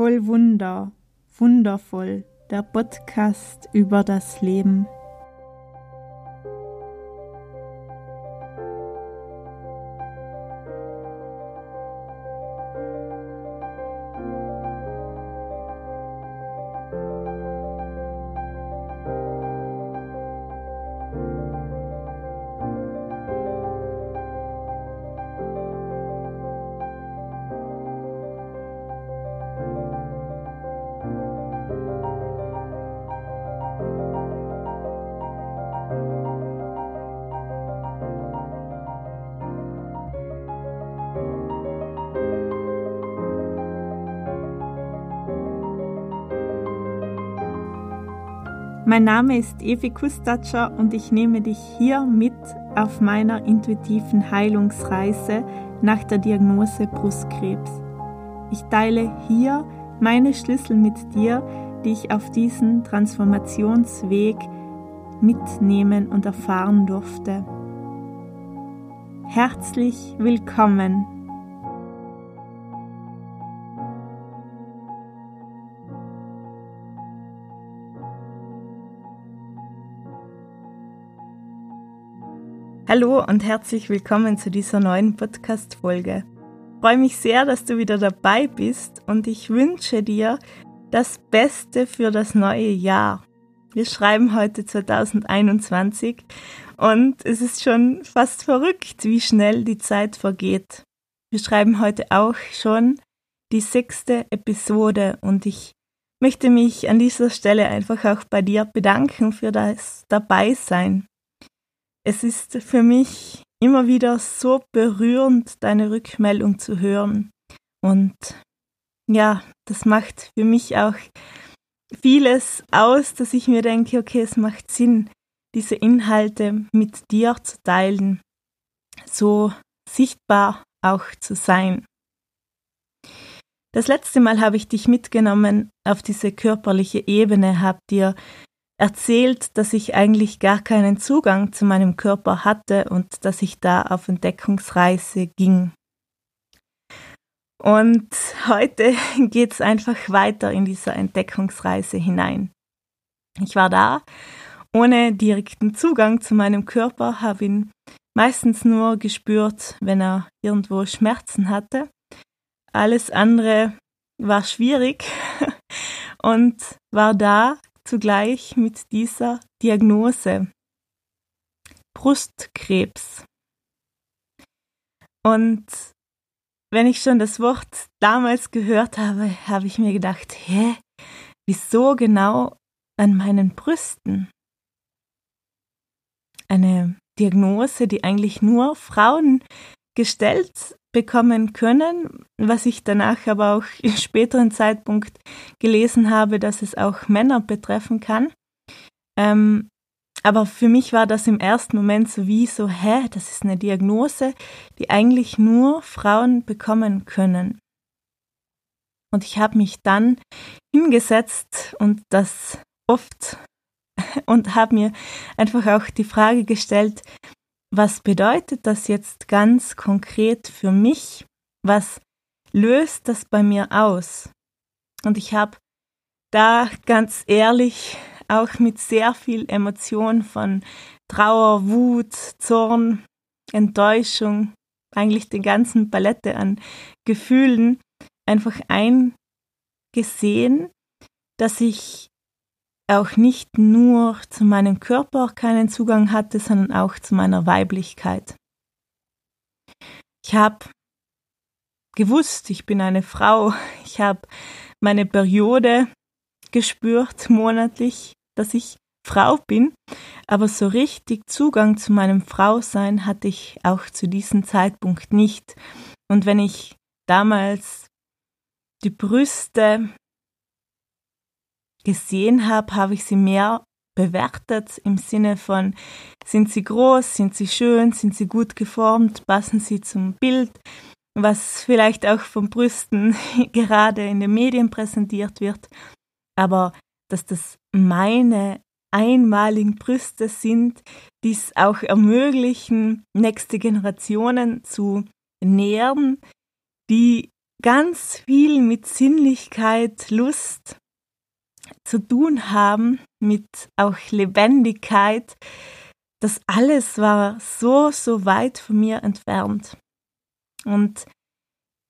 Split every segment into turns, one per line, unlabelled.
Voll Wunder, wundervoll, der Podcast über das Leben. Mein Name ist Evi Kustatscher und ich nehme dich hier mit auf meiner intuitiven Heilungsreise nach der Diagnose Brustkrebs. Ich teile hier meine Schlüssel mit dir, die ich auf diesen Transformationsweg mitnehmen und erfahren durfte. Herzlich willkommen Hallo und herzlich willkommen zu dieser neuen Podcast-Folge. Freue mich sehr, dass du wieder dabei bist und ich wünsche dir das Beste für das neue Jahr. Wir schreiben heute 2021 und es ist schon fast verrückt, wie schnell die Zeit vergeht. Wir schreiben heute auch schon die sechste Episode und ich möchte mich an dieser Stelle einfach auch bei dir bedanken für das Dabeisein es ist für mich immer wieder so berührend, deine Rückmeldung zu hören. Und ja, das macht für mich auch vieles aus, dass ich mir denke, okay, es macht Sinn, diese Inhalte mit dir zu teilen, so sichtbar auch zu sein. Das letzte Mal habe ich dich mitgenommen auf diese körperliche Ebene, habe dir erzählt, dass ich eigentlich gar keinen Zugang zu meinem Körper hatte und dass ich da auf Entdeckungsreise ging. Und heute geht es einfach weiter in dieser Entdeckungsreise hinein. Ich war da ohne direkten Zugang zu meinem Körper, habe ihn meistens nur gespürt, wenn er irgendwo Schmerzen hatte. Alles andere war schwierig und war da zugleich mit dieser Diagnose Brustkrebs. Und wenn ich schon das Wort damals gehört habe, habe ich mir gedacht, hä, wieso genau an meinen Brüsten? Eine Diagnose, die eigentlich nur Frauen gestellt bekommen können, was ich danach aber auch im späteren Zeitpunkt gelesen habe, dass es auch Männer betreffen kann. Ähm, aber für mich war das im ersten Moment so wie so, hä, das ist eine Diagnose, die eigentlich nur Frauen bekommen können. Und ich habe mich dann hingesetzt und das oft und habe mir einfach auch die Frage gestellt, was bedeutet das jetzt ganz konkret für mich? Was löst das bei mir aus? Und ich habe da ganz ehrlich auch mit sehr viel Emotion von Trauer, Wut, Zorn, Enttäuschung, eigentlich den ganzen Palette an Gefühlen einfach eingesehen, dass ich auch nicht nur zu meinem Körper keinen Zugang hatte, sondern auch zu meiner Weiblichkeit. Ich habe gewusst, ich bin eine Frau. Ich habe meine Periode gespürt monatlich, dass ich Frau bin, aber so richtig Zugang zu meinem Frausein hatte ich auch zu diesem Zeitpunkt nicht. Und wenn ich damals die Brüste gesehen habe, habe ich sie mehr bewertet im Sinne von, sind sie groß, sind sie schön, sind sie gut geformt, passen sie zum Bild, was vielleicht auch von Brüsten gerade in den Medien präsentiert wird, aber dass das meine einmaligen Brüste sind, die es auch ermöglichen, nächste Generationen zu nähren, die ganz viel mit Sinnlichkeit, Lust zu tun haben, mit auch Lebendigkeit. Das alles war so, so weit von mir entfernt. Und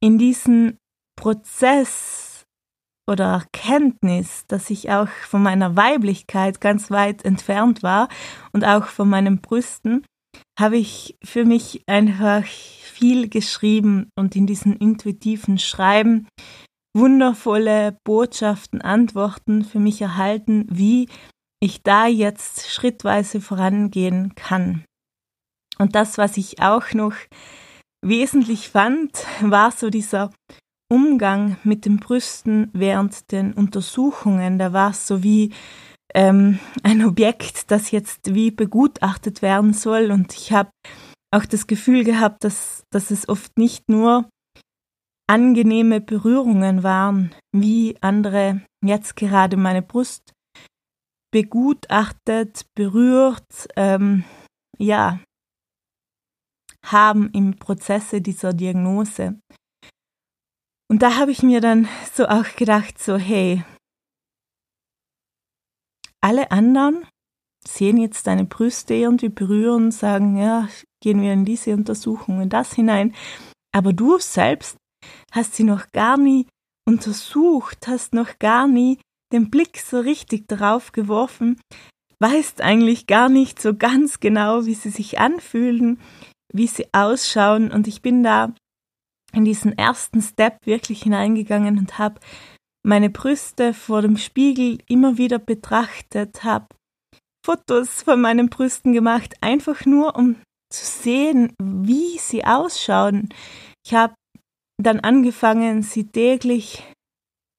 in diesem Prozess oder Erkenntnis, dass ich auch von meiner Weiblichkeit ganz weit entfernt war und auch von meinen Brüsten, habe ich für mich einfach viel geschrieben und in diesem intuitiven Schreiben wundervolle Botschaften, Antworten für mich erhalten, wie ich da jetzt schrittweise vorangehen kann. Und das, was ich auch noch wesentlich fand, war so dieser Umgang mit den Brüsten während den Untersuchungen. Da war es so wie ähm, ein Objekt, das jetzt wie begutachtet werden soll. Und ich habe auch das Gefühl gehabt, dass, dass es oft nicht nur angenehme Berührungen waren, wie andere jetzt gerade meine Brust begutachtet, berührt, ähm, ja, haben im Prozesse dieser Diagnose. Und da habe ich mir dann so auch gedacht, so hey, alle anderen sehen jetzt deine Brüste irgendwie berühren, sagen, ja, gehen wir in diese Untersuchung und das hinein. Aber du selbst hast sie noch gar nie untersucht, hast noch gar nie den Blick so richtig darauf geworfen, weißt eigentlich gar nicht so ganz genau, wie sie sich anfühlen, wie sie ausschauen. Und ich bin da in diesen ersten Step wirklich hineingegangen und habe meine Brüste vor dem Spiegel immer wieder betrachtet, habe Fotos von meinen Brüsten gemacht, einfach nur um zu sehen, wie sie ausschauen. Ich habe dann angefangen, sie täglich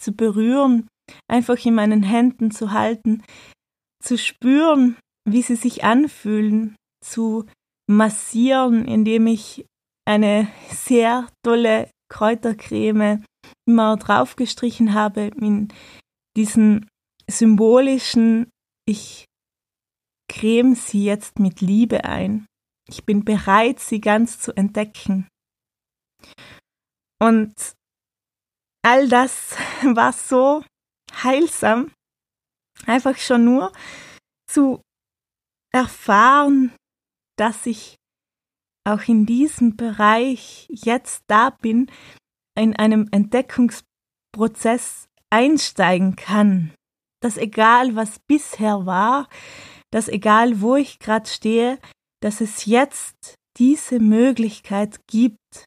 zu berühren, einfach in meinen Händen zu halten, zu spüren, wie sie sich anfühlen, zu massieren, indem ich eine sehr tolle Kräutercreme immer draufgestrichen habe in diesen symbolischen, ich creme sie jetzt mit Liebe ein. Ich bin bereit, sie ganz zu entdecken. Und all das war so heilsam, einfach schon nur zu erfahren, dass ich auch in diesem Bereich jetzt da bin, in einem Entdeckungsprozess einsteigen kann. Dass egal was bisher war, dass egal wo ich gerade stehe, dass es jetzt diese Möglichkeit gibt,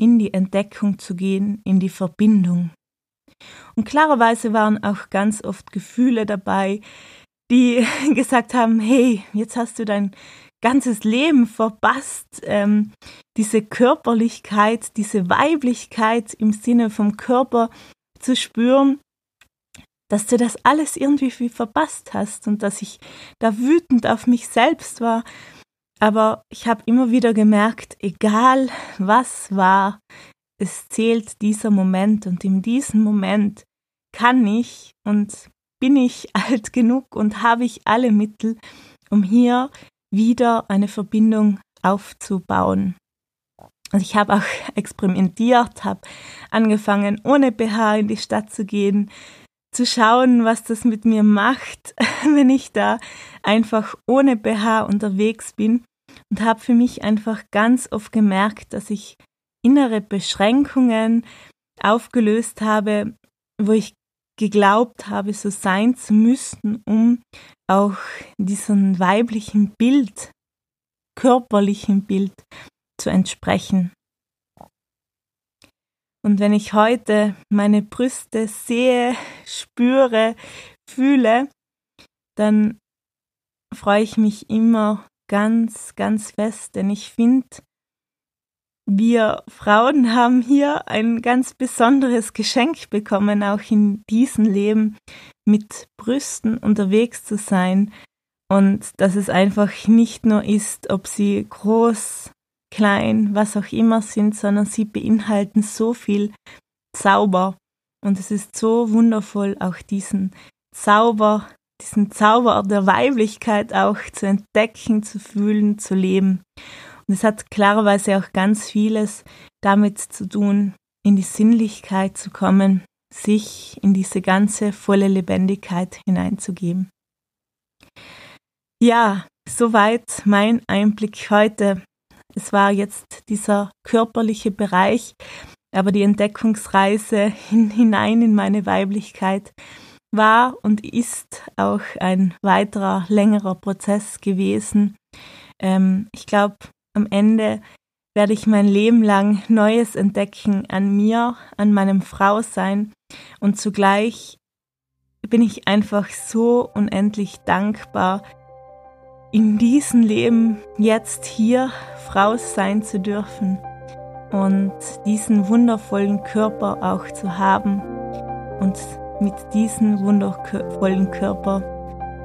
in die Entdeckung zu gehen, in die Verbindung. Und klarerweise waren auch ganz oft Gefühle dabei, die gesagt haben, hey, jetzt hast du dein ganzes Leben verpasst, ähm, diese Körperlichkeit, diese Weiblichkeit im Sinne vom Körper zu spüren, dass du das alles irgendwie verpasst hast und dass ich da wütend auf mich selbst war. Aber ich habe immer wieder gemerkt, egal was war, es zählt dieser Moment und in diesem Moment kann ich und bin ich alt genug und habe ich alle Mittel, um hier wieder eine Verbindung aufzubauen. Also ich habe auch experimentiert, habe angefangen, ohne BH in die Stadt zu gehen, zu schauen, was das mit mir macht, wenn ich da einfach ohne BH unterwegs bin und habe für mich einfach ganz oft gemerkt, dass ich innere Beschränkungen aufgelöst habe, wo ich geglaubt habe, so sein zu müssen, um auch diesem weiblichen Bild, körperlichen Bild zu entsprechen. Und wenn ich heute meine Brüste sehe, spüre, fühle, dann freue ich mich immer ganz, ganz fest, denn ich finde, wir Frauen haben hier ein ganz besonderes Geschenk bekommen, auch in diesem Leben mit Brüsten unterwegs zu sein. Und dass es einfach nicht nur ist, ob sie groß, klein, was auch immer sind, sondern sie beinhalten so viel Zauber und es ist so wundervoll, auch diesen Zauber, diesen Zauber der Weiblichkeit auch zu entdecken, zu fühlen, zu leben. Und es hat klarerweise auch ganz vieles damit zu tun, in die Sinnlichkeit zu kommen, sich in diese ganze volle Lebendigkeit hineinzugeben. Ja, soweit mein Einblick heute. Es war jetzt dieser körperliche Bereich, aber die Entdeckungsreise hinein in meine Weiblichkeit war und ist auch ein weiterer längerer Prozess gewesen. Ähm, ich glaube, am Ende werde ich mein Leben lang Neues entdecken an mir, an meinem Frausein und zugleich bin ich einfach so unendlich dankbar, in diesem Leben jetzt hier Frau sein zu dürfen und diesen wundervollen Körper auch zu haben und mit diesem wundervollen Körper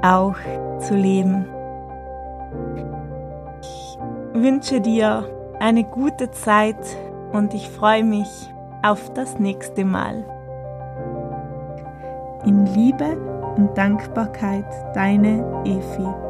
auch zu leben. Ich wünsche dir eine gute Zeit und ich freue mich auf das nächste Mal. In Liebe und Dankbarkeit, deine Efi.